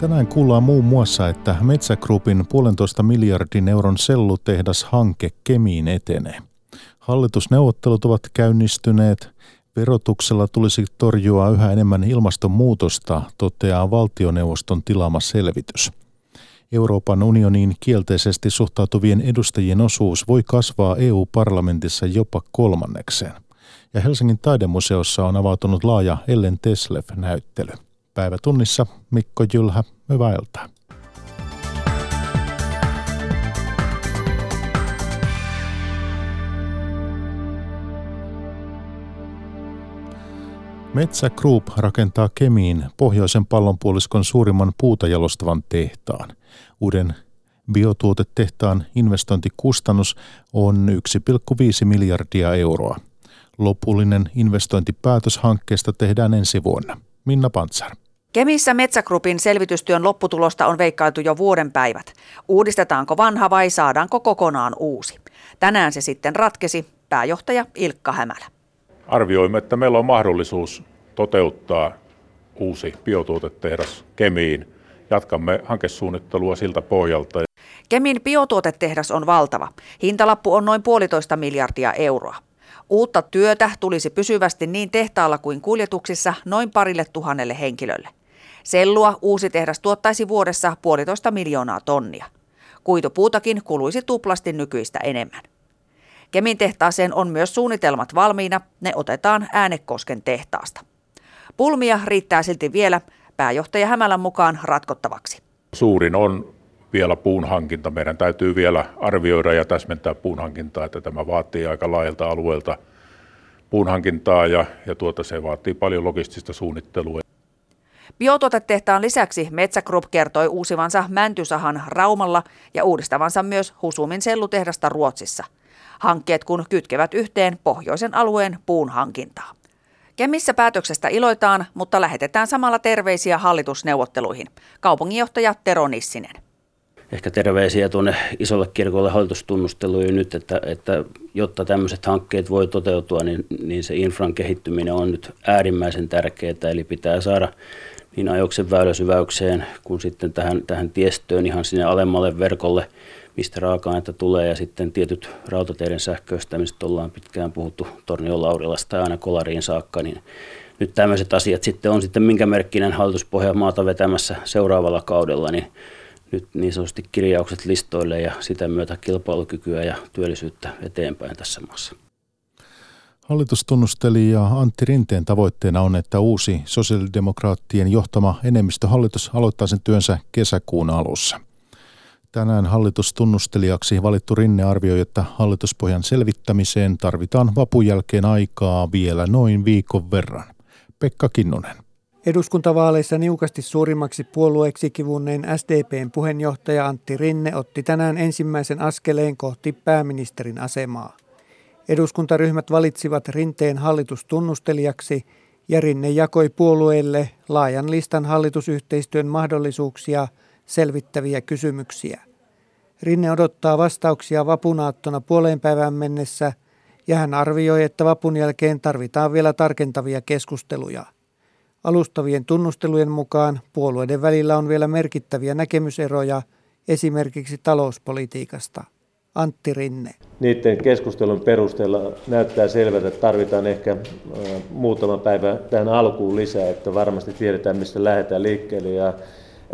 Tänään kuullaan muun muassa, että Metsä Groupin puolentoista miljardin euron sellutehdashanke Kemiin etenee. Hallitusneuvottelut ovat käynnistyneet. Verotuksella tulisi torjua yhä enemmän ilmastonmuutosta, toteaa valtioneuvoston tilaama selvitys. Euroopan unioniin kielteisesti suhtautuvien edustajien osuus voi kasvaa EU-parlamentissa jopa kolmannekseen. Ja Helsingin taidemuseossa on avautunut laaja Ellen Teslev-näyttely. Päivätunnissa Mikko Jylhä, hyvää iltaa. Metsä Group rakentaa Kemiin pohjoisen pallonpuoliskon suurimman puuta jalostavan tehtaan. Uuden biotuotetehtaan investointikustannus on 1,5 miljardia euroa. Lopullinen investointipäätös hankkeesta tehdään ensi vuonna. Minna Pantsar. Kemissä Metsägrupin selvitystyön lopputulosta on veikkailtu jo vuoden päivät. Uudistetaanko vanha vai saadaanko kokonaan uusi? Tänään se sitten ratkesi, pääjohtaja Ilkka Hämälä. Arvioimme, että meillä on mahdollisuus toteuttaa uusi biotuotetehdas Kemiin. Jatkamme hankesuunnittelua siltä pohjalta. Kemin biotuotetehdas on valtava. Hintalappu on noin puolitoista miljardia euroa. Uutta työtä tulisi pysyvästi niin tehtaalla kuin kuljetuksissa noin parille tuhannelle henkilölle. Sellua uusi tehdas tuottaisi vuodessa puolitoista miljoonaa tonnia. Kuitupuutakin kuluisi tuplasti nykyistä enemmän. Kemin tehtaaseen on myös suunnitelmat valmiina, ne otetaan Äänekosken tehtaasta. Pulmia riittää silti vielä pääjohtaja Hämälän mukaan ratkottavaksi. Suurin on vielä puun hankinta. Meidän täytyy vielä arvioida ja täsmentää puun hankintaa, että tämä vaatii aika laajalta alueelta puun hankintaa ja, ja tuota, se vaatii paljon logistista suunnittelua. Biotuotetehtaan lisäksi Metsä Group kertoi uusivansa Mäntysahan Raumalla ja uudistavansa myös Husumin sellutehdasta Ruotsissa. Hankkeet kun kytkevät yhteen pohjoisen alueen puun hankintaa. Kemissä päätöksestä iloitaan, mutta lähetetään samalla terveisiä hallitusneuvotteluihin. Kaupunginjohtaja Tero Nissinen. Ehkä terveisiä tuonne isolle kirkolle hallitustunnusteluun nyt, että, että jotta tämmöiset hankkeet voi toteutua, niin, niin se infran kehittyminen on nyt äärimmäisen tärkeää. Eli pitää saada niin ajoksen väyläsyväykseen kuin sitten tähän, tähän tiestöön ihan sinne alemmalle verkolle, mistä raaka-ainetta tulee. Ja sitten tietyt rautateiden sähköistämiset ollaan pitkään puhuttu Tornion Laurilasta ja aina Kolariin saakka, niin nyt tämmöiset asiat sitten on sitten minkä merkkinen hallituspohja maata vetämässä seuraavalla kaudella, niin nyt niin sanotusti kirjaukset listoille ja sitä myötä kilpailukykyä ja työllisyyttä eteenpäin tässä maassa. Hallitustunnustelija Antti Rinteen tavoitteena on, että uusi sosiaalidemokraattien johtama enemmistöhallitus aloittaa sen työnsä kesäkuun alussa. Tänään hallitustunnustelijaksi valittu Rinne arvioi, että hallituspohjan selvittämiseen tarvitaan vapun jälkeen aikaa vielä noin viikon verran. Pekka Kinnunen. Eduskuntavaaleissa niukasti suurimmaksi puolueeksi kivunneen SDPn puheenjohtaja Antti Rinne otti tänään ensimmäisen askeleen kohti pääministerin asemaa. Eduskuntaryhmät valitsivat Rinteen hallitustunnustelijaksi ja Rinne jakoi puolueelle laajan listan hallitusyhteistyön mahdollisuuksia selvittäviä kysymyksiä. Rinne odottaa vastauksia vapunaattona puoleen päivään mennessä ja hän arvioi, että vapun jälkeen tarvitaan vielä tarkentavia keskusteluja. Alustavien tunnustelujen mukaan puolueiden välillä on vielä merkittäviä näkemyseroja esimerkiksi talouspolitiikasta. Antti Rinne. Niiden keskustelun perusteella näyttää selvältä, että tarvitaan ehkä muutama päivä tähän alkuun lisää, että varmasti tiedetään, mistä lähdetään liikkeelle. Ja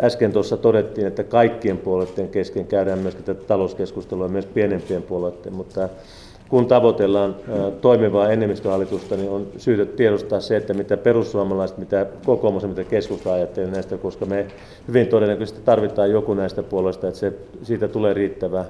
äsken tuossa todettiin, että kaikkien puolueiden kesken käydään myös tätä talouskeskustelua, myös pienempien puolueiden, mutta kun tavoitellaan toimivaa enemmistöhallitusta, niin on syytä tiedostaa se, että mitä perussuomalaiset, mitä kokoomus ja mitä keskusta ajattelee näistä, koska me hyvin todennäköisesti tarvitaan joku näistä puolueista, että se, siitä tulee riittävä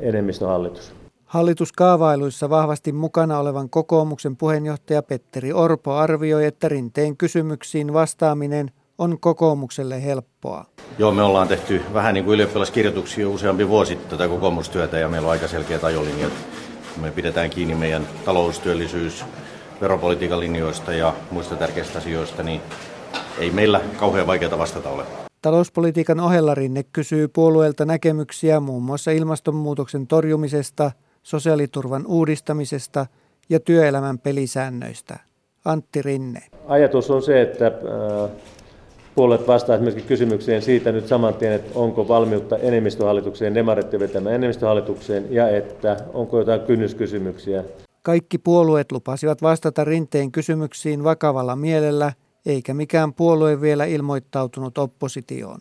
enemmistöhallitus. Hallituskaavailuissa vahvasti mukana olevan kokoomuksen puheenjohtaja Petteri Orpo arvioi, että rinteen kysymyksiin vastaaminen on kokoomukselle helppoa. Joo, me ollaan tehty vähän niin kuin ylioppilaskirjoituksia jo useampi vuosi tätä kokoomustyötä ja meillä on aika selkeät ajolinjat. Me pidetään kiinni meidän taloustyöllisyys, veropolitiikan linjoista ja muista tärkeistä asioista, niin ei meillä kauhean vaikeaa vastata ole. Talouspolitiikan ohella Rinne kysyy puolueelta näkemyksiä muun muassa ilmastonmuutoksen torjumisesta, sosiaaliturvan uudistamisesta ja työelämän pelisäännöistä. Antti Rinne. Ajatus on se, että äh, puolueet vastaavat myöskin kysymykseen siitä nyt saman tien, että onko valmiutta enemmistöhallitukseen, demarit vetämään enemmistöhallitukseen ja että onko jotain kynnyskysymyksiä. Kaikki puolueet lupasivat vastata rinteen kysymyksiin vakavalla mielellä, eikä mikään puolue vielä ilmoittautunut oppositioon.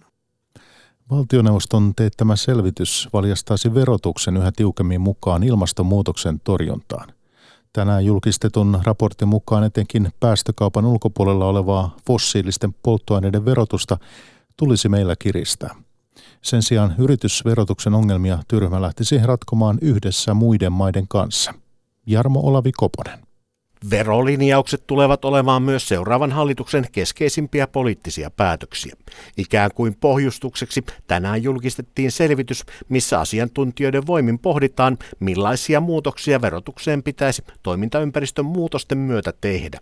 Valtioneuvoston teettämä selvitys valjastaisi verotuksen yhä tiukemmin mukaan ilmastonmuutoksen torjuntaan. Tänään julkistetun raportin mukaan etenkin päästökaupan ulkopuolella olevaa fossiilisten polttoaineiden verotusta tulisi meillä kiristää. Sen sijaan yritysverotuksen ongelmia työryhmä lähtisi ratkomaan yhdessä muiden maiden kanssa. Jarmo Olavi Koponen. Verolinjaukset tulevat olemaan myös seuraavan hallituksen keskeisimpiä poliittisia päätöksiä. Ikään kuin pohjustukseksi tänään julkistettiin selvitys, missä asiantuntijoiden voimin pohditaan, millaisia muutoksia verotukseen pitäisi toimintaympäristön muutosten myötä tehdä.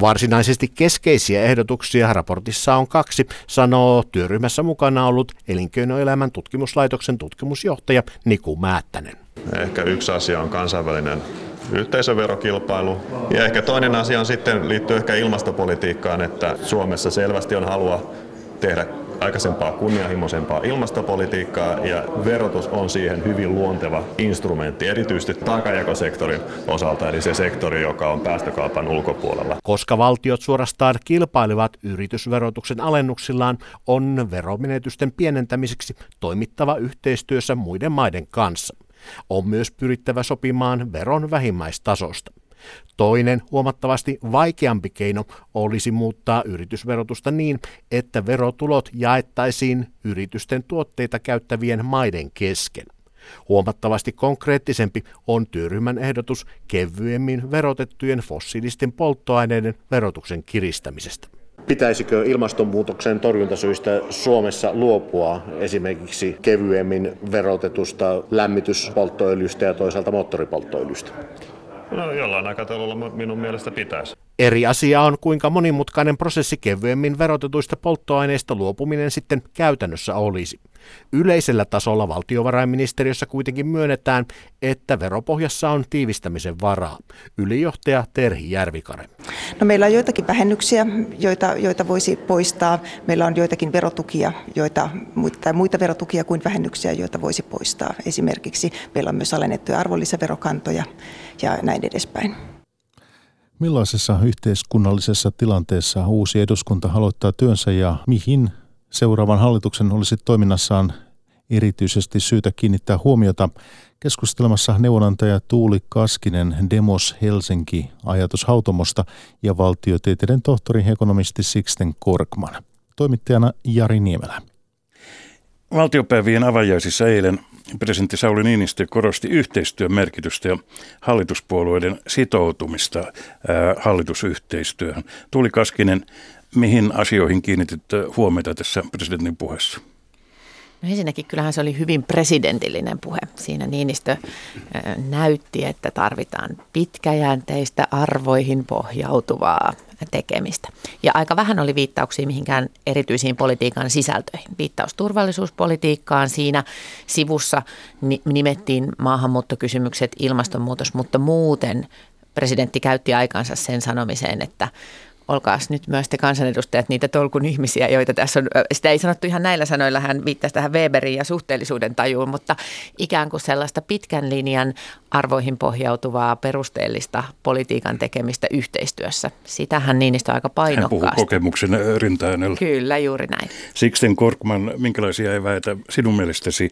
Varsinaisesti keskeisiä ehdotuksia raportissa on kaksi, sanoo työryhmässä mukana ollut elinkeinoelämän tutkimuslaitoksen tutkimusjohtaja Niku Määttänen. Ehkä yksi asia on kansainvälinen yhteisöverokilpailu. Ja ehkä toinen asia on sitten liittyy ehkä ilmastopolitiikkaan, että Suomessa selvästi on halua tehdä aikaisempaa kunnianhimoisempaa ilmastopolitiikkaa ja verotus on siihen hyvin luonteva instrumentti, erityisesti takajakosektorin osalta, eli se sektori, joka on päästökaupan ulkopuolella. Koska valtiot suorastaan kilpailevat yritysverotuksen alennuksillaan, on veromenetysten pienentämiseksi toimittava yhteistyössä muiden maiden kanssa. On myös pyrittävä sopimaan veron vähimmäistasosta. Toinen huomattavasti vaikeampi keino olisi muuttaa yritysverotusta niin, että verotulot jaettaisiin yritysten tuotteita käyttävien maiden kesken. Huomattavasti konkreettisempi on työryhmän ehdotus kevyemmin verotettujen fossiilisten polttoaineiden verotuksen kiristämisestä. Pitäisikö ilmastonmuutoksen torjuntasyistä Suomessa luopua esimerkiksi kevyemmin verotetusta lämmityspolttoöljystä ja toisaalta moottoripolttoöljystä? No jollain aikataululla minun mielestä pitäisi. Eri asia on, kuinka monimutkainen prosessi kevyemmin verotetuista polttoaineista luopuminen sitten käytännössä olisi. Yleisellä tasolla valtiovarainministeriössä kuitenkin myönnetään, että veropohjassa on tiivistämisen varaa. Ylijohtaja Terhi Järvikare. No meillä on joitakin vähennyksiä, joita, joita voisi poistaa. Meillä on joitakin verotukia, joita, tai muita verotukia kuin vähennyksiä, joita voisi poistaa. Esimerkiksi meillä on myös alennettuja arvonlisäverokantoja ja näin edespäin. Millaisessa yhteiskunnallisessa tilanteessa uusi eduskunta aloittaa työnsä ja mihin seuraavan hallituksen olisi toiminnassaan erityisesti syytä kiinnittää huomiota keskustelemassa neuvonantaja Tuuli Kaskinen Demos Helsinki ajatushautomosta ja valtiotieteiden tohtori ekonomisti Sixten Korkman. Toimittajana Jari Niemelä. Valtiopäivien avajaisissa eilen presidentti Sauli Niinistö korosti yhteistyön merkitystä ja hallituspuolueiden sitoutumista ää, hallitusyhteistyöhön. Tuuli Kaskinen, mihin asioihin kiinnitit huomiota tässä presidentin puheessa? No ensinnäkin kyllähän se oli hyvin presidentillinen puhe. Siinä Niinistö näytti, että tarvitaan pitkäjänteistä arvoihin pohjautuvaa tekemistä. Ja aika vähän oli viittauksia mihinkään erityisiin politiikan sisältöihin. Viittaus turvallisuuspolitiikkaan siinä sivussa nimettiin maahanmuuttokysymykset, ilmastonmuutos, mutta muuten presidentti käytti aikansa sen sanomiseen, että olkaas nyt myös te kansanedustajat niitä tolkun ihmisiä, joita tässä on, sitä ei sanottu ihan näillä sanoilla, hän viittasi tähän Weberiin ja suhteellisuuden tajuun, mutta ikään kuin sellaista pitkän linjan arvoihin pohjautuvaa perusteellista politiikan tekemistä yhteistyössä. Sitähän Niinistö aika painokkaasti. Hän puhuu kokemuksen rintaäänellä. Kyllä, juuri näin. Sixten Korkman, minkälaisia eväitä sinun mielestäsi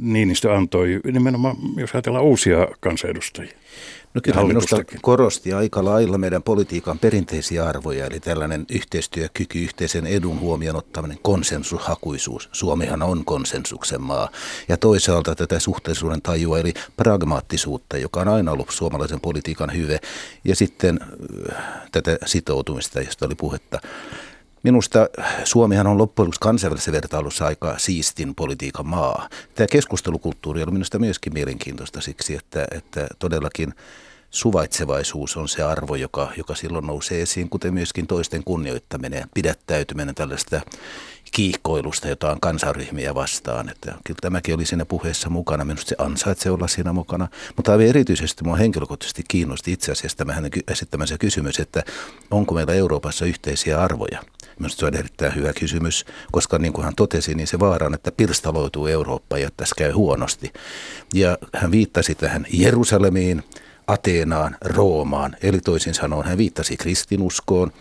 Niinistö antoi nimenomaan, jos ajatellaan uusia kansanedustajia? No kyllä minusta korosti aika lailla meidän politiikan perinteisiä arvoja, eli tällainen yhteistyökyky, yhteisen edun huomioon ottaminen, konsensushakuisuus. Suomihan on konsensuksen maa. Ja toisaalta tätä suhteellisuuden tajua, eli pragmaattisuutta, joka on aina ollut suomalaisen politiikan hyve. Ja sitten äh, tätä sitoutumista, josta oli puhetta. Minusta Suomihan on loppujen lopuksi kansainvälisessä vertailussa aika siistin politiikan maa. Tämä keskustelukulttuuri on minusta myöskin mielenkiintoista siksi, että, että todellakin suvaitsevaisuus on se arvo, joka, joka silloin nousee esiin, kuten myöskin toisten kunnioittaminen, pidättäytyminen tällaista kiihkoilusta, jota on kansanryhmiä vastaan. Että kyllä tämäkin oli siinä puheessa mukana, minusta se ansaitsee olla siinä mukana. Mutta aivan erityisesti minua henkilökohtaisesti kiinnosti itse asiassa tämä hänen esittämänsä kysymys, että onko meillä Euroopassa yhteisiä arvoja. Minusta se on erittäin hyvä kysymys, koska niin kuin hän totesi, niin se vaara on, että pirstaloituu Eurooppa ja tässä käy huonosti. Ja hän viittasi tähän Jerusalemiin, Ateenaan, Roomaan, eli toisin sanoen hän viittasi kristinuskoon,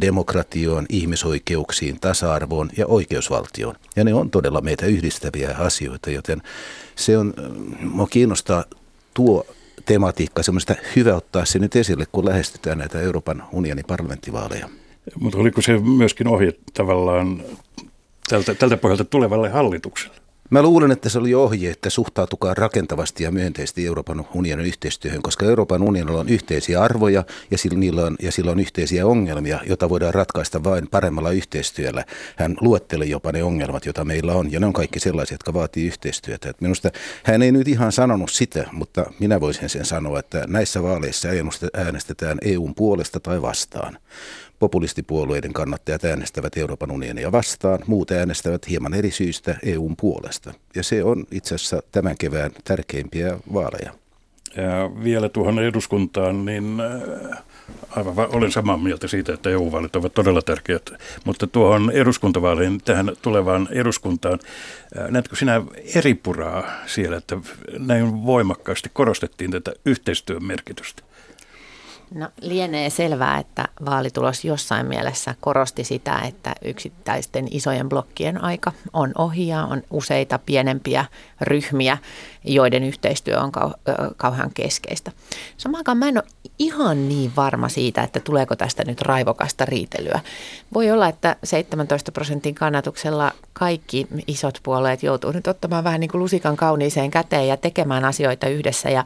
demokratioon, ihmisoikeuksiin, tasa-arvoon ja oikeusvaltioon. Ja ne on todella meitä yhdistäviä asioita, joten se on, mua kiinnostaa tuo tematiikka, semmoista hyvä ottaa se nyt esille, kun lähestytään näitä Euroopan unionin parlamenttivaaleja. Mutta oliko se myöskin ohje tavallaan tältä, tältä pohjalta tulevalle hallitukselle? Mä luulen, että se oli ohje, että suhtautukaa rakentavasti ja myönteisesti Euroopan unionin yhteistyöhön, koska Euroopan unionilla on yhteisiä arvoja ja sillä, on, ja sillä on yhteisiä ongelmia, joita voidaan ratkaista vain paremmalla yhteistyöllä. Hän luetteli jopa ne ongelmat, joita meillä on, ja ne on kaikki sellaisia, jotka vaatii yhteistyötä. Et minusta hän ei nyt ihan sanonut sitä, mutta minä voisin sen sanoa, että näissä vaaleissa äänestetään EUn puolesta tai vastaan populistipuolueiden kannattajat äänestävät Euroopan unionia vastaan, muut äänestävät hieman eri syistä EUn puolesta. Ja se on itse asiassa tämän kevään tärkeimpiä vaaleja. Ja vielä tuohon eduskuntaan, niin aivan olen samaa mieltä siitä, että EU-vaalit ovat todella tärkeät. Mutta tuohon eduskuntavaaliin, tähän tulevaan eduskuntaan, näetkö sinä eri puraa siellä, että näin voimakkaasti korostettiin tätä yhteistyön merkitystä? No lienee selvää, että vaalitulos jossain mielessä korosti sitä, että yksittäisten isojen blokkien aika on ohi ja on useita pienempiä ryhmiä, joiden yhteistyö on kau- kauhean keskeistä. Samaan aikaan mä en ole ihan niin varma siitä, että tuleeko tästä nyt raivokasta riitelyä. Voi olla, että 17 prosentin kannatuksella kaikki isot puolueet joutuu nyt ottamaan vähän niin kuin lusikan kauniiseen käteen ja tekemään asioita yhdessä ja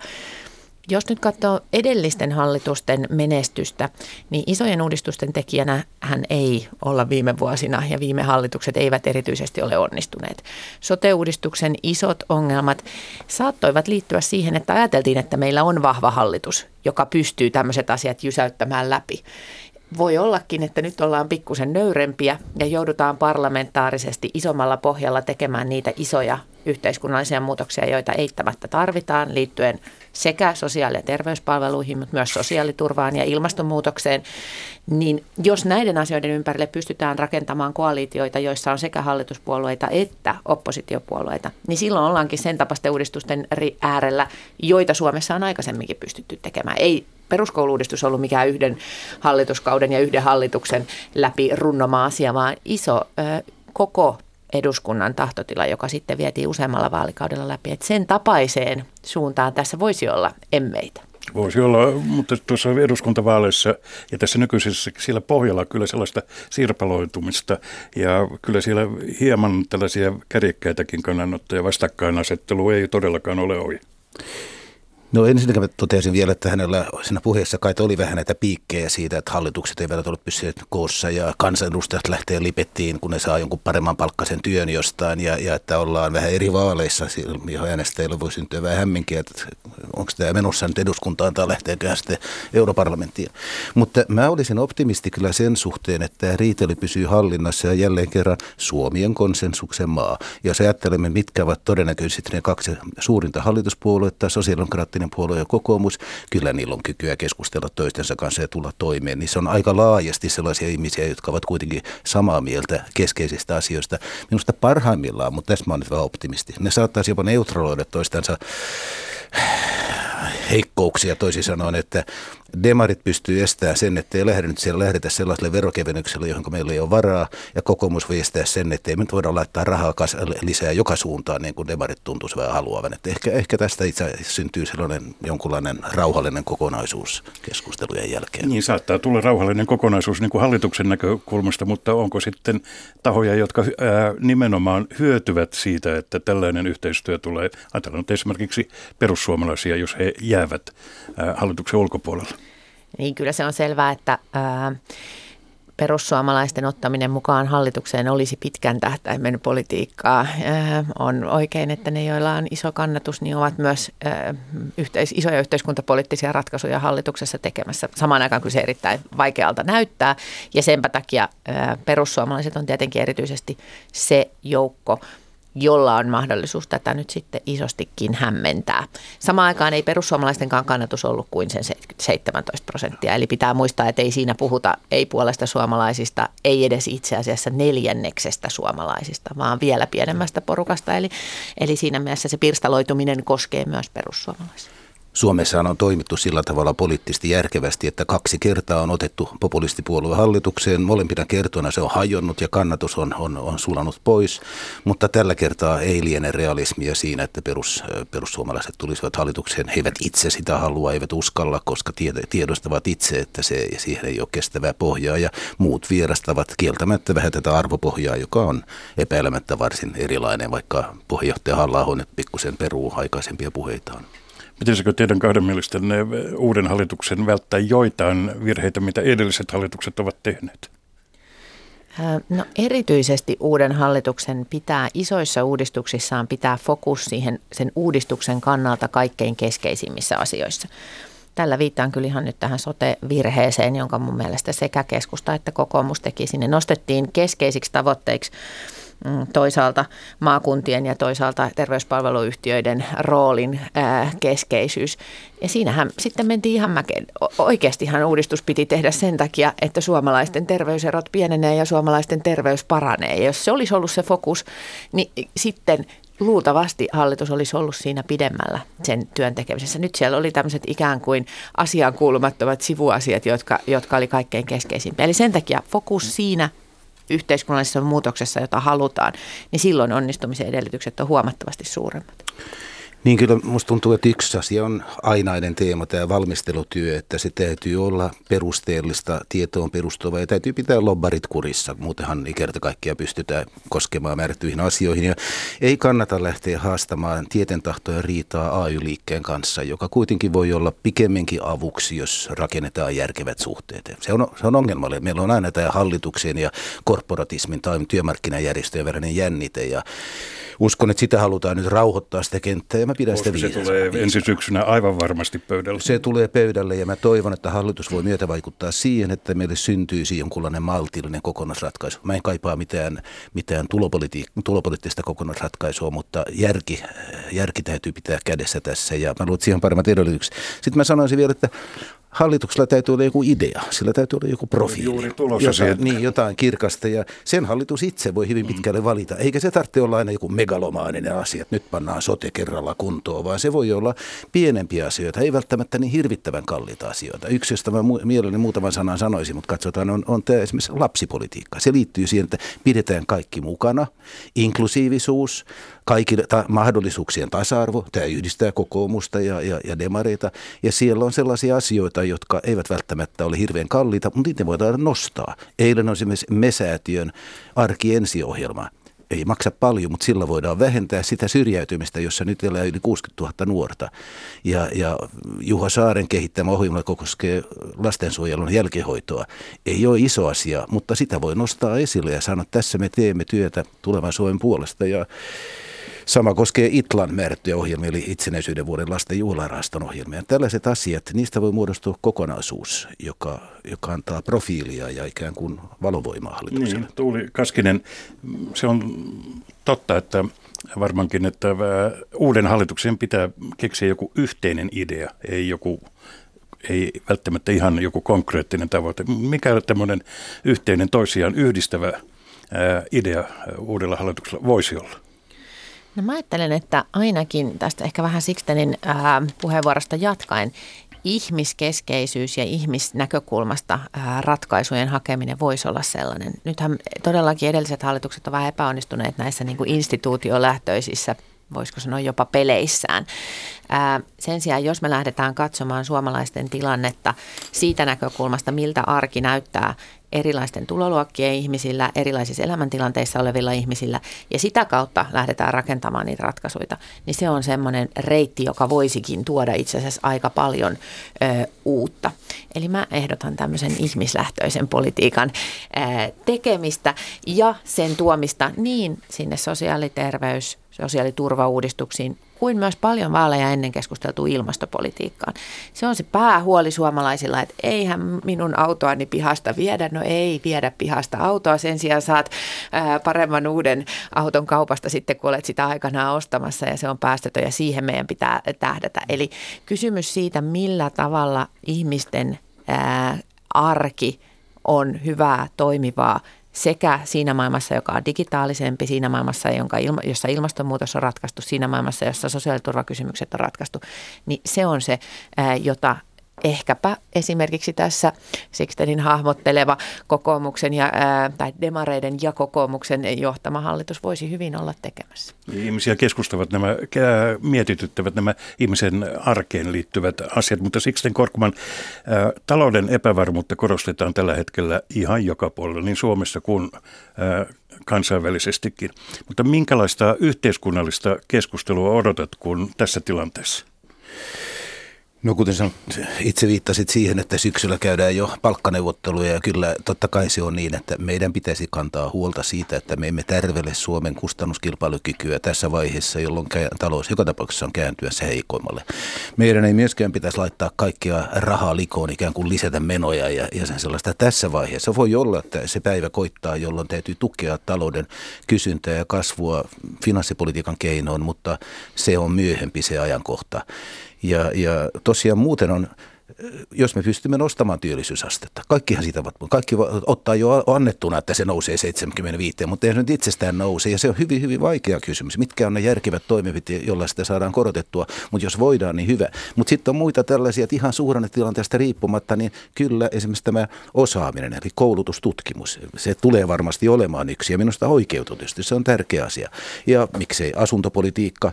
jos nyt katsoo edellisten hallitusten menestystä, niin isojen uudistusten tekijänä hän ei olla viime vuosina ja viime hallitukset eivät erityisesti ole onnistuneet. Sote-uudistuksen isot ongelmat saattoivat liittyä siihen, että ajateltiin, että meillä on vahva hallitus, joka pystyy tämmöiset asiat jysäyttämään läpi voi ollakin, että nyt ollaan pikkusen nöyrempiä ja joudutaan parlamentaarisesti isommalla pohjalla tekemään niitä isoja yhteiskunnallisia muutoksia, joita eittämättä tarvitaan liittyen sekä sosiaali- ja terveyspalveluihin, mutta myös sosiaaliturvaan ja ilmastonmuutokseen, niin jos näiden asioiden ympärille pystytään rakentamaan koalitioita, joissa on sekä hallituspuolueita että oppositiopuolueita, niin silloin ollaankin sen tapaisten uudistusten äärellä, joita Suomessa on aikaisemminkin pystytty tekemään. Ei peruskouluudistus ollut mikään yhden hallituskauden ja yhden hallituksen läpi runnoma asia, vaan iso koko eduskunnan tahtotila, joka sitten vietiin useammalla vaalikaudella läpi. Että sen tapaiseen suuntaan tässä voisi olla emmeitä. Voisi olla, mutta tuossa eduskuntavaaleissa ja tässä nykyisessä siellä pohjalla kyllä sellaista sirpaloitumista ja kyllä siellä hieman tällaisia kärjekkäitäkin kannanottoja vastakkainasettelu ei todellakaan ole ohi. No ensinnäkin totesin vielä, että hänellä siinä puheessa kai oli vähän näitä piikkejä siitä, että hallitukset eivät ole pysyneet koossa ja kansanedustajat lähtee lipettiin, kun ne saa jonkun paremman palkkaisen työn jostain ja, ja että ollaan vähän eri vaaleissa, johon äänestäjillä voi syntyä vähän hämminkiä, että onko tämä menossa nyt eduskuntaan tai lähteekö sitten europarlamenttiin. Mutta mä olisin optimisti kyllä sen suhteen, että riitely pysyy hallinnassa ja jälleen kerran Suomien konsensuksen maa. Jos ajattelemme, mitkä ovat todennäköisesti ne kaksi suurinta hallituspuoluetta, sosiaalidemokraattinen demokraattinen puolue ja kokoomus, kyllä niillä on kykyä keskustella toistensa kanssa ja tulla toimeen. Se on aika laajasti sellaisia ihmisiä, jotka ovat kuitenkin samaa mieltä keskeisistä asioista. Minusta parhaimmillaan, mutta tässä mä olen nyt vähän optimisti. Ne saattaisi jopa neutraloida toistensa heikkouksia toisin sanoen, että demarit pystyy estämään sen, että ei lähde nyt siellä lähdetä sellaiselle verokevennykselle, johon meillä ei ole varaa, ja kokoomus voi estää sen, että ei me nyt voida laittaa rahaa lisää joka suuntaan, niin kuin demarit tuntuisi vähän haluavan. Että ehkä, ehkä tästä itse syntyy sellainen jonkunlainen rauhallinen kokonaisuus keskustelujen jälkeen. Niin saattaa tulla rauhallinen kokonaisuus niin kuin hallituksen näkökulmasta, mutta onko sitten tahoja, jotka ää, nimenomaan hyötyvät siitä, että tällainen yhteistyö tulee, ajatellaan esimerkiksi perussuomalaisia, jos he jäävät ää, hallituksen ulkopuolella? Niin kyllä se on selvää, että ää, perussuomalaisten ottaminen mukaan hallitukseen olisi pitkän tähtäimen politiikkaa. On oikein, että ne, joilla on iso kannatus, niin ovat myös yhteis- isoja yhteiskuntapoliittisia ratkaisuja hallituksessa tekemässä samaan aikaan, kun se erittäin vaikealta näyttää. Ja senpä takia perussuomalaiset on tietenkin erityisesti se joukko, jolla on mahdollisuus tätä nyt sitten isostikin hämmentää. Samaan aikaan ei perussuomalaistenkaan kannatus ollut kuin sen 17 prosenttia. Eli pitää muistaa, että ei siinä puhuta ei puolesta suomalaisista, ei edes itse asiassa neljänneksestä suomalaisista, vaan vielä pienemmästä porukasta. Eli, eli siinä mielessä se pirstaloituminen koskee myös perussuomalaisia. Suomessa on toimittu sillä tavalla poliittisesti järkevästi, että kaksi kertaa on otettu populistipuolue hallitukseen. Molempina kertoina se on hajonnut ja kannatus on, on, on sulanut pois, mutta tällä kertaa ei liene realismia siinä, että perus, perussuomalaiset tulisivat hallitukseen. He eivät itse sitä halua, eivät uskalla, koska tiedostavat itse, että se, siihen ei ole kestävää pohjaa ja muut vierastavat kieltämättä vähän tätä arvopohjaa, joka on epäilemättä varsin erilainen, vaikka puheenjohtaja halla nyt pikkusen peruu aikaisempia puheitaan. Pitäisikö teidän kahden mielestä uuden hallituksen välttää joitain virheitä, mitä edelliset hallitukset ovat tehneet? No erityisesti uuden hallituksen pitää isoissa uudistuksissaan pitää fokus siihen sen uudistuksen kannalta kaikkein keskeisimmissä asioissa. Tällä viittaan kyllä ihan nyt tähän sote-virheeseen, jonka mun mielestä sekä keskusta että kokoomus teki. Sinne nostettiin keskeisiksi tavoitteiksi toisaalta maakuntien ja toisaalta terveyspalveluyhtiöiden roolin keskeisyys. Ja siinähän sitten mentiin ihan mäkeen. Oikeastihan uudistus piti tehdä sen takia, että suomalaisten terveyserot pienenee ja suomalaisten terveys paranee. Ja jos se olisi ollut se fokus, niin sitten luultavasti hallitus olisi ollut siinä pidemmällä sen työn tekemisessä. Nyt siellä oli tämmöiset ikään kuin asiaan kuulumattomat sivuasiat, jotka, jotka oli kaikkein keskeisimpiä. Eli sen takia fokus siinä yhteiskunnallisessa muutoksessa, jota halutaan, niin silloin onnistumisen edellytykset on huomattavasti suuremmat. Niin kyllä musta tuntuu, että yksi asia on ainainen teema, tämä valmistelutyö, että se täytyy olla perusteellista, tietoon perustuvaa ja täytyy pitää lobbarit kurissa. Muutenhan ei kerta kaikkiaan pystytään koskemaan määrättyihin asioihin ja ei kannata lähteä haastamaan tietentahtoja riitaa AY-liikkeen kanssa, joka kuitenkin voi olla pikemminkin avuksi, jos rakennetaan järkevät suhteet. Se on, se on ongelmallinen. Meillä on aina tämä hallituksen ja korporatismin tai työmarkkinajärjestöjen välinen jännite ja uskon, että sitä halutaan nyt rauhoittaa sitä kenttää mä pidän Koska sitä viisas, se tulee ensi syksynä aivan varmasti pöydälle. Se tulee pöydälle ja mä toivon, että hallitus voi myötä vaikuttaa siihen, että meille syntyisi jonkunlainen maltillinen kokonaisratkaisu. Mä en kaipaa mitään, mitään tulopoliti- tulopoliittista kokonaisratkaisua, mutta järki, järki täytyy pitää kädessä tässä ja mä luulen, että siihen paremmat edellytykset. Sitten mä sanoisin vielä, että hallituksella täytyy olla joku idea, sillä täytyy olla joku profiili. Juuri tulossa jotain, niin, jotain kirkasta ja sen hallitus itse voi hyvin pitkälle valita. Eikä se tarvitse olla aina joku megalomaaninen asia, että nyt pannaan sote kerralla kuntoon, vaan se voi olla pienempiä asioita, ei välttämättä niin hirvittävän kalliita asioita. Yksi, josta mä mielelläni muutaman sanan sanoisin, mutta katsotaan, on, on tämä esimerkiksi lapsipolitiikka. Se liittyy siihen, että pidetään kaikki mukana, inklusiivisuus, kaikille ta- mahdollisuuksien tasa-arvo, tämä yhdistää kokoomusta ja, ja, ja demareita, ja siellä on sellaisia asioita, jotka eivät välttämättä ole hirveän kalliita, mutta niitä voidaan nostaa. Eilen on esimerkiksi Mesäätiön arki ensiohjelma, ei maksa paljon, mutta sillä voidaan vähentää sitä syrjäytymistä, jossa nyt elää yli 60 000 nuorta. Ja, ja Juha Saaren kehittämä ohjelma, koskee lastensuojelun jälkihoitoa, ei ole iso asia, mutta sitä voi nostaa esille ja sanoa, että tässä me teemme työtä tulevan Suomen puolesta. Ja Sama koskee Itlan määrättyjä ohjelmia, eli itsenäisyyden vuoden lasten juhlarahaston ohjelmia. Tällaiset asiat, niistä voi muodostua kokonaisuus, joka, joka antaa profiilia ja ikään kuin valovoimaa hallitukselle. Niin, Tuuli Kaskinen, se on totta, että varmaankin, että uuden hallituksen pitää keksiä joku yhteinen idea, ei joku ei välttämättä ihan joku konkreettinen tavoite. Mikä tämmöinen yhteinen toisiaan yhdistävä idea uudella hallituksella voisi olla? No mä ajattelen, että ainakin tästä ehkä vähän Sixtenin ää, puheenvuorosta jatkaen, ihmiskeskeisyys ja ihmisnäkökulmasta ratkaisujen hakeminen voisi olla sellainen. Nythän todellakin edelliset hallitukset ovat vähän epäonnistuneet näissä niin kuin instituutiolähtöisissä voisiko sanoa jopa peleissään. Ää, sen sijaan, jos me lähdetään katsomaan suomalaisten tilannetta siitä näkökulmasta, miltä arki näyttää erilaisten tuloluokkien ihmisillä, erilaisissa elämäntilanteissa olevilla ihmisillä ja sitä kautta lähdetään rakentamaan niitä ratkaisuja, niin se on semmoinen reitti, joka voisikin tuoda itse asiassa aika paljon ö, uutta. Eli mä ehdotan tämmöisen ihmislähtöisen politiikan ö, tekemistä ja sen tuomista niin sinne sosiaaliterveys, sosiaaliturvauudistuksiin kuin myös paljon vaaleja ennen keskusteltua ilmastopolitiikkaan. Se on se päähuoli suomalaisilla, että eihän minun autoani pihasta viedä. No ei viedä pihasta autoa, sen sijaan saat paremman uuden auton kaupasta sitten, kun olet sitä aikanaan ostamassa ja se on päästötön ja siihen meidän pitää tähdätä. Eli kysymys siitä, millä tavalla ihmisten arki on hyvää, toimivaa sekä siinä maailmassa, joka on digitaalisempi, siinä maailmassa, jonka ilma, jossa ilmastonmuutos on ratkaistu, siinä maailmassa, jossa sosiaaliturvakysymykset on ratkaistu, niin se on se, jota ehkäpä esimerkiksi tässä Sixtenin hahmotteleva kokoomuksen ja, ää, tai demareiden ja kokoomuksen johtama hallitus voisi hyvin olla tekemässä. Ihmisiä keskustavat nämä, mietityttävät nämä ihmisen arkeen liittyvät asiat, mutta Sixten Korkman, ää, talouden epävarmuutta korostetaan tällä hetkellä ihan joka puolella, niin Suomessa kuin ää, kansainvälisestikin. Mutta minkälaista yhteiskunnallista keskustelua odotat kun tässä tilanteessa? No kuten sanot, itse viittasit siihen, että syksyllä käydään jo palkkaneuvotteluja ja kyllä totta kai se on niin, että meidän pitäisi kantaa huolta siitä, että me emme tärvele Suomen kustannuskilpailukykyä tässä vaiheessa, jolloin talous joka tapauksessa on kääntyessä heikoimmalle. Meidän ei myöskään pitäisi laittaa kaikkia rahaa likoon, ikään kuin lisätä menoja ja, ja sen sellaista. Tässä vaiheessa voi olla, että se päivä koittaa, jolloin täytyy tukea talouden kysyntää ja kasvua finanssipolitiikan keinoin, mutta se on myöhempi se ajankohta. Ja, ja tosiaan muuten on, jos me pystymme nostamaan työllisyysastetta, kaikkihan siitä ovat, kaikki ottaa jo annettuna, että se nousee 75, mutta ei se nyt itsestään nouse. Ja se on hyvin, hyvin vaikea kysymys. Mitkä on ne järkevät toimenpiteet, joilla sitä saadaan korotettua, mutta jos voidaan, niin hyvä. Mutta sitten on muita tällaisia, että ihan suhdannetilanteesta riippumatta, niin kyllä esimerkiksi tämä osaaminen, eli koulutustutkimus, se tulee varmasti olemaan yksi ja minusta oikeutetusti, se on tärkeä asia. Ja miksei asuntopolitiikka,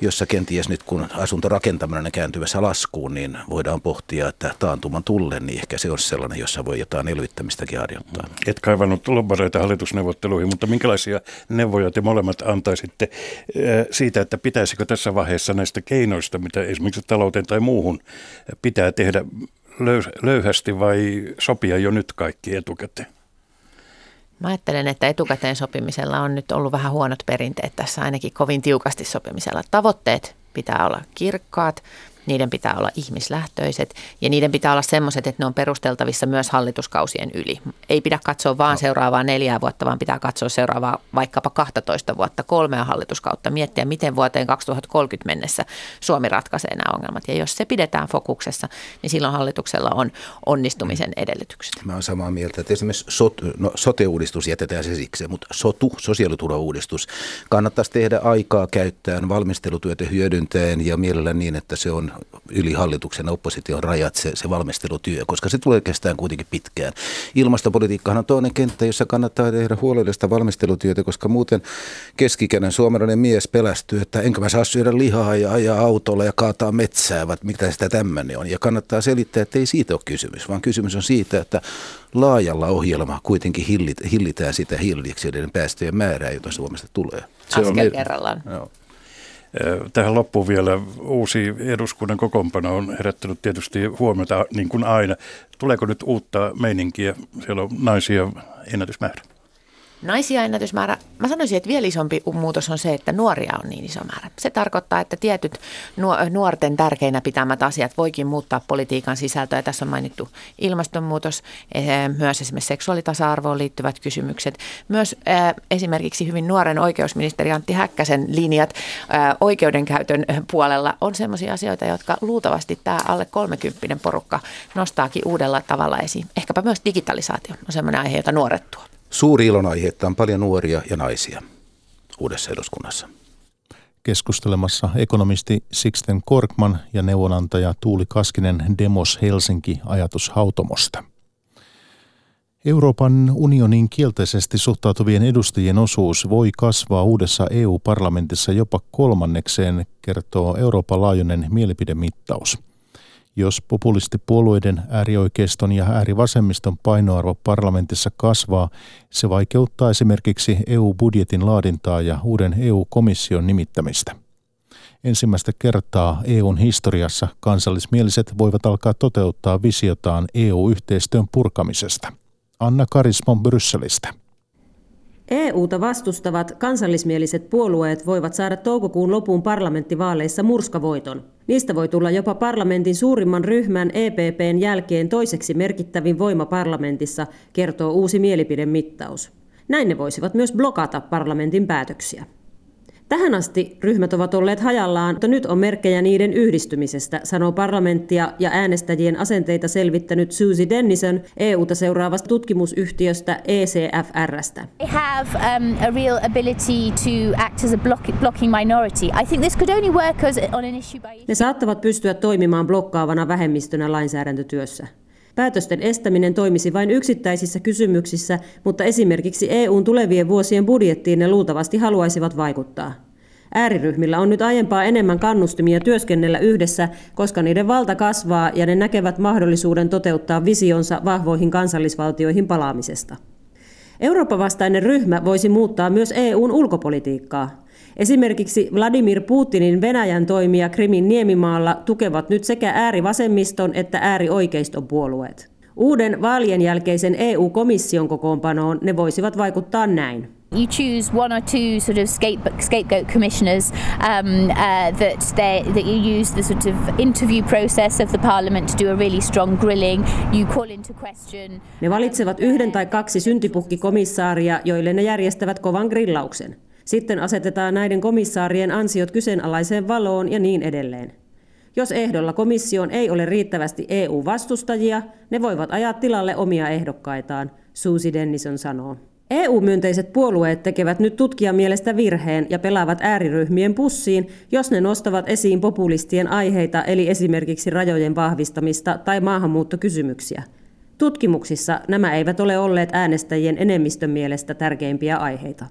jossa kenties nyt kun asuntorakentaminen on kääntyvässä laskuun, niin voidaan pohtia, että taantuman tullen, niin ehkä se on sellainen, jossa voi jotain elvyttämistäkin harjoittaa. Et kaivannut lobbareita hallitusneuvotteluihin, mutta minkälaisia neuvoja te molemmat antaisitte eh, siitä, että pitäisikö tässä vaiheessa näistä keinoista, mitä esimerkiksi talouteen tai muuhun pitää tehdä löyhästi vai sopia jo nyt kaikki etukäteen? Mä ajattelen, että etukäteen sopimisella on nyt ollut vähän huonot perinteet tässä ainakin kovin tiukasti sopimisella. Tavoitteet pitää olla kirkkaat, niiden pitää olla ihmislähtöiset ja niiden pitää olla semmoiset, että ne on perusteltavissa myös hallituskausien yli. Ei pidä katsoa vaan seuraavaa neljää vuotta, vaan pitää katsoa seuraavaa vaikkapa 12 vuotta, kolmea hallituskautta, miettiä miten vuoteen 2030 mennessä Suomi ratkaisee nämä ongelmat. Ja jos se pidetään fokuksessa, niin silloin hallituksella on onnistumisen edellytykset. Mä olen samaa mieltä, että esimerkiksi sot, no, sote-uudistus jätetään se siksi, mutta sotu, sosiaaliturvauudistus, kannattaisi tehdä aikaa käyttäen, valmistelutyötä hyödyntäen ja mielellä niin, että se on yli hallituksen opposition rajat se, se valmistelutyö, koska se tulee kestään kuitenkin pitkään. Ilmastopolitiikkahan on toinen kenttä, jossa kannattaa tehdä huolellista valmistelutyötä, koska muuten keskikäinen suomalainen mies pelästyy, että enkö mä saa syödä lihaa ja ajaa autolla ja kaataa metsää, vai mitä sitä tämmöinen on. Ja kannattaa selittää, että ei siitä ole kysymys, vaan kysymys on siitä, että laajalla ohjelma kuitenkin hillitään sitä hiilidioksidin päästöjen määrää, jota Suomesta tulee. Se Askel on kerrallaan. Joo. Tähän loppuun vielä uusi eduskunnan kokoonpano on herättänyt tietysti huomiota niin kuin aina. Tuleeko nyt uutta meininkiä? Siellä on naisia ennätysmäärä. Naisia ennätysmäärä. Mä sanoisin, että vielä isompi muutos on se, että nuoria on niin iso määrä. Se tarkoittaa, että tietyt nuorten tärkeinä pitämät asiat voikin muuttaa politiikan sisältöä. Tässä on mainittu ilmastonmuutos, eh, myös esimerkiksi seksuaalitasa-arvoon liittyvät kysymykset. Myös eh, esimerkiksi hyvin nuoren oikeusministeri Antti Häkkäsen linjat eh, oikeudenkäytön puolella on sellaisia asioita, jotka luultavasti tämä alle 30 porukka nostaakin uudella tavalla esiin. Ehkäpä myös digitalisaatio on sellainen aihe, jota nuoret tuo. Suuri ilonaihe, että on paljon nuoria ja naisia uudessa eduskunnassa. Keskustelemassa ekonomisti Sixten Korkman ja neuvonantaja Tuuli Kaskinen Demos Helsinki ajatushautomosta. Euroopan unionin kielteisesti suhtautuvien edustajien osuus voi kasvaa uudessa EU-parlamentissa jopa kolmannekseen, kertoo Euroopan laajuinen mielipidemittaus – Jos populistipuolueiden äärioikeiston ja äärivasemmiston painoarvo parlamentissa kasvaa, se vaikeuttaa esimerkiksi EU-budjetin laadintaa ja uuden EU-komission nimittämistä. Ensimmäistä kertaa EUn historiassa kansallismieliset voivat alkaa toteuttaa visiotaan EU-yhteistyön purkamisesta. Anna Karismo Brysselistä. EUta vastustavat kansallismieliset puolueet voivat saada toukokuun lopun parlamenttivaaleissa murskavoiton. Niistä voi tulla jopa parlamentin suurimman ryhmän EPPn jälkeen toiseksi merkittävin voima parlamentissa, kertoo uusi mielipidemittaus. Näin ne voisivat myös blokata parlamentin päätöksiä. Tähän asti ryhmät ovat olleet hajallaan, mutta nyt on merkkejä niiden yhdistymisestä, sanoo parlamenttia ja äänestäjien asenteita selvittänyt Susie Dennison EU-ta seuraavasta tutkimusyhtiöstä ECFRstä. They have um, a real ability to act as a block, blocking minority. I think this could only work as on an issue by... Ne saattavat pystyä toimimaan blokkaavana vähemmistönä lainsäädäntötyössä. Päätösten estäminen toimisi vain yksittäisissä kysymyksissä, mutta esimerkiksi EUn tulevien vuosien budjettiin ne luultavasti haluaisivat vaikuttaa. Ääriryhmillä on nyt aiempaa enemmän kannustimia työskennellä yhdessä, koska niiden valta kasvaa ja ne näkevät mahdollisuuden toteuttaa visionsa vahvoihin kansallisvaltioihin palaamisesta. Euroopan vastainen ryhmä voisi muuttaa myös EUn ulkopolitiikkaa. Esimerkiksi Vladimir Putinin Venäjän toimia Krimin niemimaalla tukevat nyt sekä äärivasemmiston että äärioikeiston puolueet. Uuden vaalien jälkeisen EU-komission kokoonpanoon ne voisivat vaikuttaa näin. You choose one or two sort of scapegoat commissioners um, uh, that they, that you use the sort of interview process of the parliament to do a really strong grilling. You call into question. Ne valitsevat yhden tai kaksi syntipukkikomissaaria, joille ne järjestävät kovan grillauksen. Sitten asetetaan näiden komissaarien ansiot kyseenalaiseen valoon ja niin edelleen. Jos ehdolla komission ei ole riittävästi EU-vastustajia, ne voivat ajaa tilalle omia ehdokkaitaan, Susi Dennison sanoo. EU-myönteiset puolueet tekevät nyt tutkijan mielestä virheen ja pelaavat ääriryhmien pussiin, jos ne nostavat esiin populistien aiheita, eli esimerkiksi rajojen vahvistamista tai maahanmuuttokysymyksiä. Tutkimuksissa nämä eivät ole olleet äänestäjien enemmistön mielestä tärkeimpiä aiheita.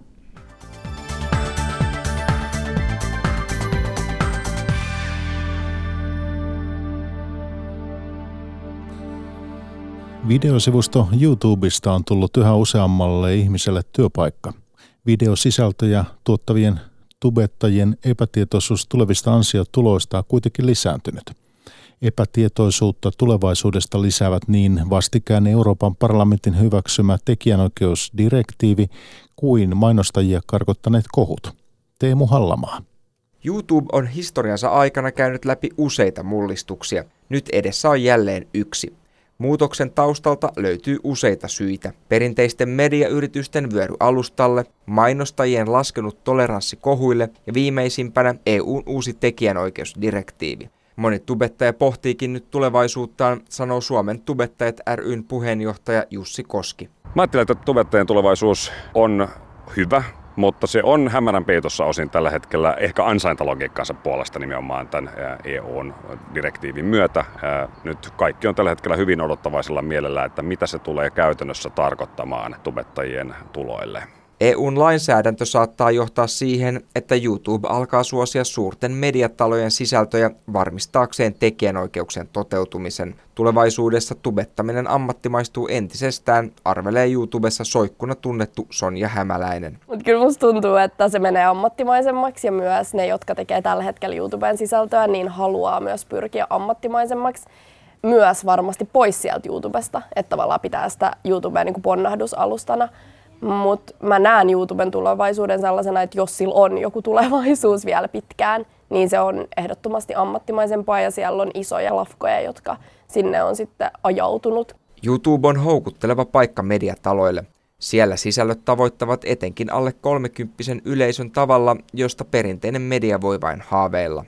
Videosivusto YouTubesta on tullut yhä useammalle ihmiselle työpaikka. Videosisältöjä tuottavien tubettajien epätietoisuus tulevista ansiotuloista on kuitenkin lisääntynyt. Epätietoisuutta tulevaisuudesta lisäävät niin vastikään Euroopan parlamentin hyväksymä tekijänoikeusdirektiivi kuin mainostajia karkottaneet kohut. Teemu Hallamaa. YouTube on historiansa aikana käynyt läpi useita mullistuksia. Nyt edessä on jälleen yksi. Muutoksen taustalta löytyy useita syitä. Perinteisten mediayritysten vyöry alustalle, mainostajien laskenut toleranssi kohuille ja viimeisimpänä EUn uusi tekijänoikeusdirektiivi. Moni tubettaja pohtiikin nyt tulevaisuuttaan, sanoo Suomen tubettajat ryn puheenjohtaja Jussi Koski. Mä ajattelen, että tubettajien tulevaisuus on hyvä mutta se on hämärän peitossa osin tällä hetkellä ehkä ansaintalogiikkansa puolesta nimenomaan tämän EUn direktiivin myötä. Nyt kaikki on tällä hetkellä hyvin odottavaisella mielellä, että mitä se tulee käytännössä tarkoittamaan tubettajien tuloille. EUn lainsäädäntö saattaa johtaa siihen, että YouTube alkaa suosia suurten mediatalojen sisältöjä varmistaakseen tekijänoikeuksien toteutumisen. Tulevaisuudessa tubettaminen ammattimaistuu entisestään, arvelee YouTubessa soikkuna tunnettu Sonja Hämäläinen. Mutta kyllä musta tuntuu, että se menee ammattimaisemmaksi ja myös ne, jotka tekee tällä hetkellä YouTuben sisältöä, niin haluaa myös pyrkiä ammattimaisemmaksi myös varmasti pois sieltä YouTubesta, että tavallaan pitää sitä YouTubea niin ponnahdusalustana. Mutta mä näen YouTuben tulevaisuuden sellaisena, että jos sillä on joku tulevaisuus vielä pitkään, niin se on ehdottomasti ammattimaisempaa ja siellä on isoja lafkoja, jotka sinne on sitten ajautunut. YouTube on houkutteleva paikka mediataloille. Siellä sisällöt tavoittavat etenkin alle 30 yleisön tavalla, josta perinteinen media voi vain haaveilla.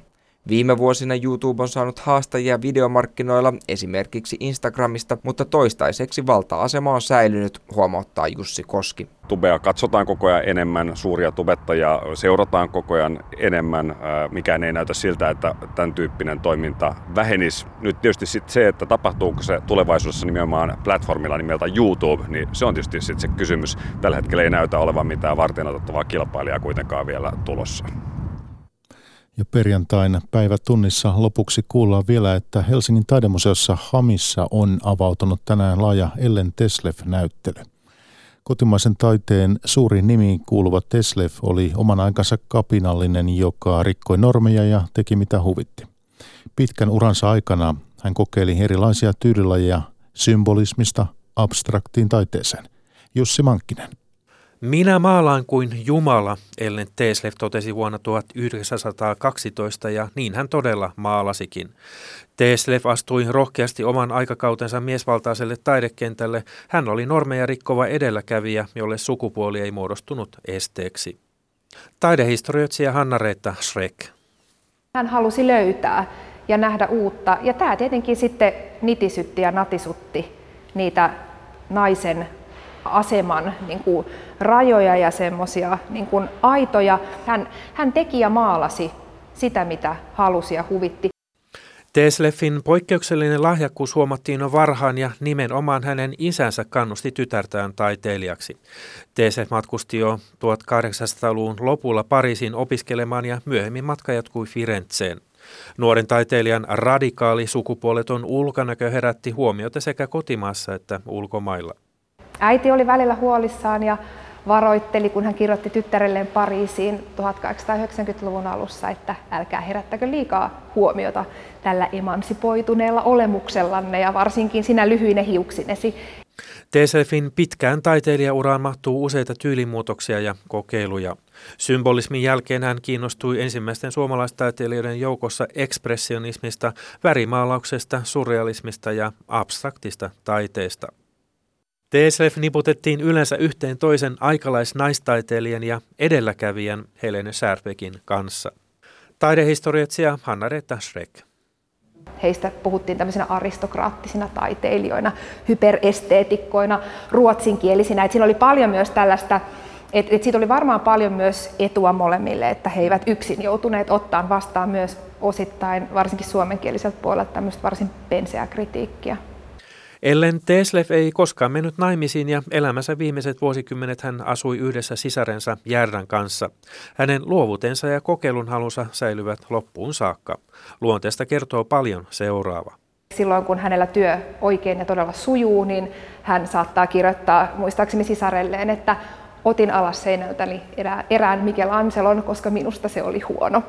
Viime vuosina YouTube on saanut haastajia videomarkkinoilla esimerkiksi Instagramista, mutta toistaiseksi valta-asema on säilynyt, huomauttaa Jussi Koski. Tubea katsotaan koko ajan enemmän, suuria tubettajia seurataan koko ajan enemmän. Mikään ei näytä siltä, että tämän tyyppinen toiminta vähenisi. Nyt tietysti sit se, että tapahtuuko se tulevaisuudessa nimenomaan platformilla nimeltä YouTube, niin se on tietysti sit se kysymys. Tällä hetkellä ei näytä olevan mitään varten otettavaa kilpailijaa kuitenkaan vielä tulossa. Ja perjantain päivätunnissa lopuksi kuullaan vielä, että Helsingin taidemuseossa Hamissa on avautunut tänään laaja Ellen Teslef-näyttely. Kotimaisen taiteen suuri nimi kuuluva Teslef oli oman aikansa kapinallinen, joka rikkoi normeja ja teki mitä huvitti. Pitkän uransa aikana hän kokeili erilaisia tyylilajeja symbolismista abstraktiin taiteeseen. Jussi Mankkinen. Minä maalaan kuin Jumala, Ellen Teeslev totesi vuonna 1912 ja niin hän todella maalasikin. Teeslev astui rohkeasti oman aikakautensa miesvaltaiselle taidekentälle. Hän oli normeja rikkova edelläkävijä, jolle sukupuoli ei muodostunut esteeksi. Taidehistorioitsija Hanna-Reetta Schreck. Hän halusi löytää ja nähdä uutta. Ja tämä tietenkin sitten nitisytti ja natisutti niitä naisen aseman niin kuin, rajoja ja semmoisia niin aitoja. Hän, hän teki ja maalasi sitä, mitä halusi ja huvitti. Tesleffin poikkeuksellinen lahjakkuus huomattiin jo varhaan ja nimenomaan hänen isänsä kannusti tytärtään taiteilijaksi. Teslef matkusti jo 1800-luvun lopulla Pariisiin opiskelemaan ja myöhemmin matka jatkui Firenzeen. Nuoren taiteilijan radikaali sukupuoleton ulkonäkö herätti huomiota sekä kotimaassa että ulkomailla. Äiti oli välillä huolissaan ja varoitteli, kun hän kirjoitti tyttärelleen Pariisiin 1890-luvun alussa, että älkää herättäkö liikaa huomiota tällä emansipoituneella olemuksellanne ja varsinkin sinä lyhyine hiuksinesi. Teselfin pitkään taiteilijauraan mahtuu useita tyylimuutoksia ja kokeiluja. Symbolismin jälkeen hän kiinnostui ensimmäisten suomalaistaiteilijoiden joukossa ekspressionismista, värimaalauksesta, surrealismista ja abstraktista taiteesta. TSF niputettiin yleensä yhteen toisen aikalaisnaistaiteilijan ja edelläkävijän Helene Särbekin kanssa. Taidehistorioitsija Hanna-Reetta Schreck. Heistä puhuttiin tämmöisenä aristokraattisina taiteilijoina, hyperesteetikkoina, ruotsinkielisinä. Et siinä oli paljon myös tällaista, että et siitä oli varmaan paljon myös etua molemmille, että he eivät yksin joutuneet ottaa vastaan myös osittain, varsinkin suomenkieliseltä puolelta, tämmöistä varsin penseää kritiikkiä. Ellen Teslev ei koskaan mennyt naimisiin ja elämänsä viimeiset vuosikymmenet hän asui yhdessä sisarensa Järran kanssa. Hänen luovutensa ja kokeilunhalunsa säilyvät loppuun saakka. Luonteesta kertoo paljon seuraava. Silloin kun hänellä työ oikein ja todella sujuu, niin hän saattaa kirjoittaa muistaakseni sisarelleen, että otin alas seinältäni erään Michelangelon, koska minusta se oli huono.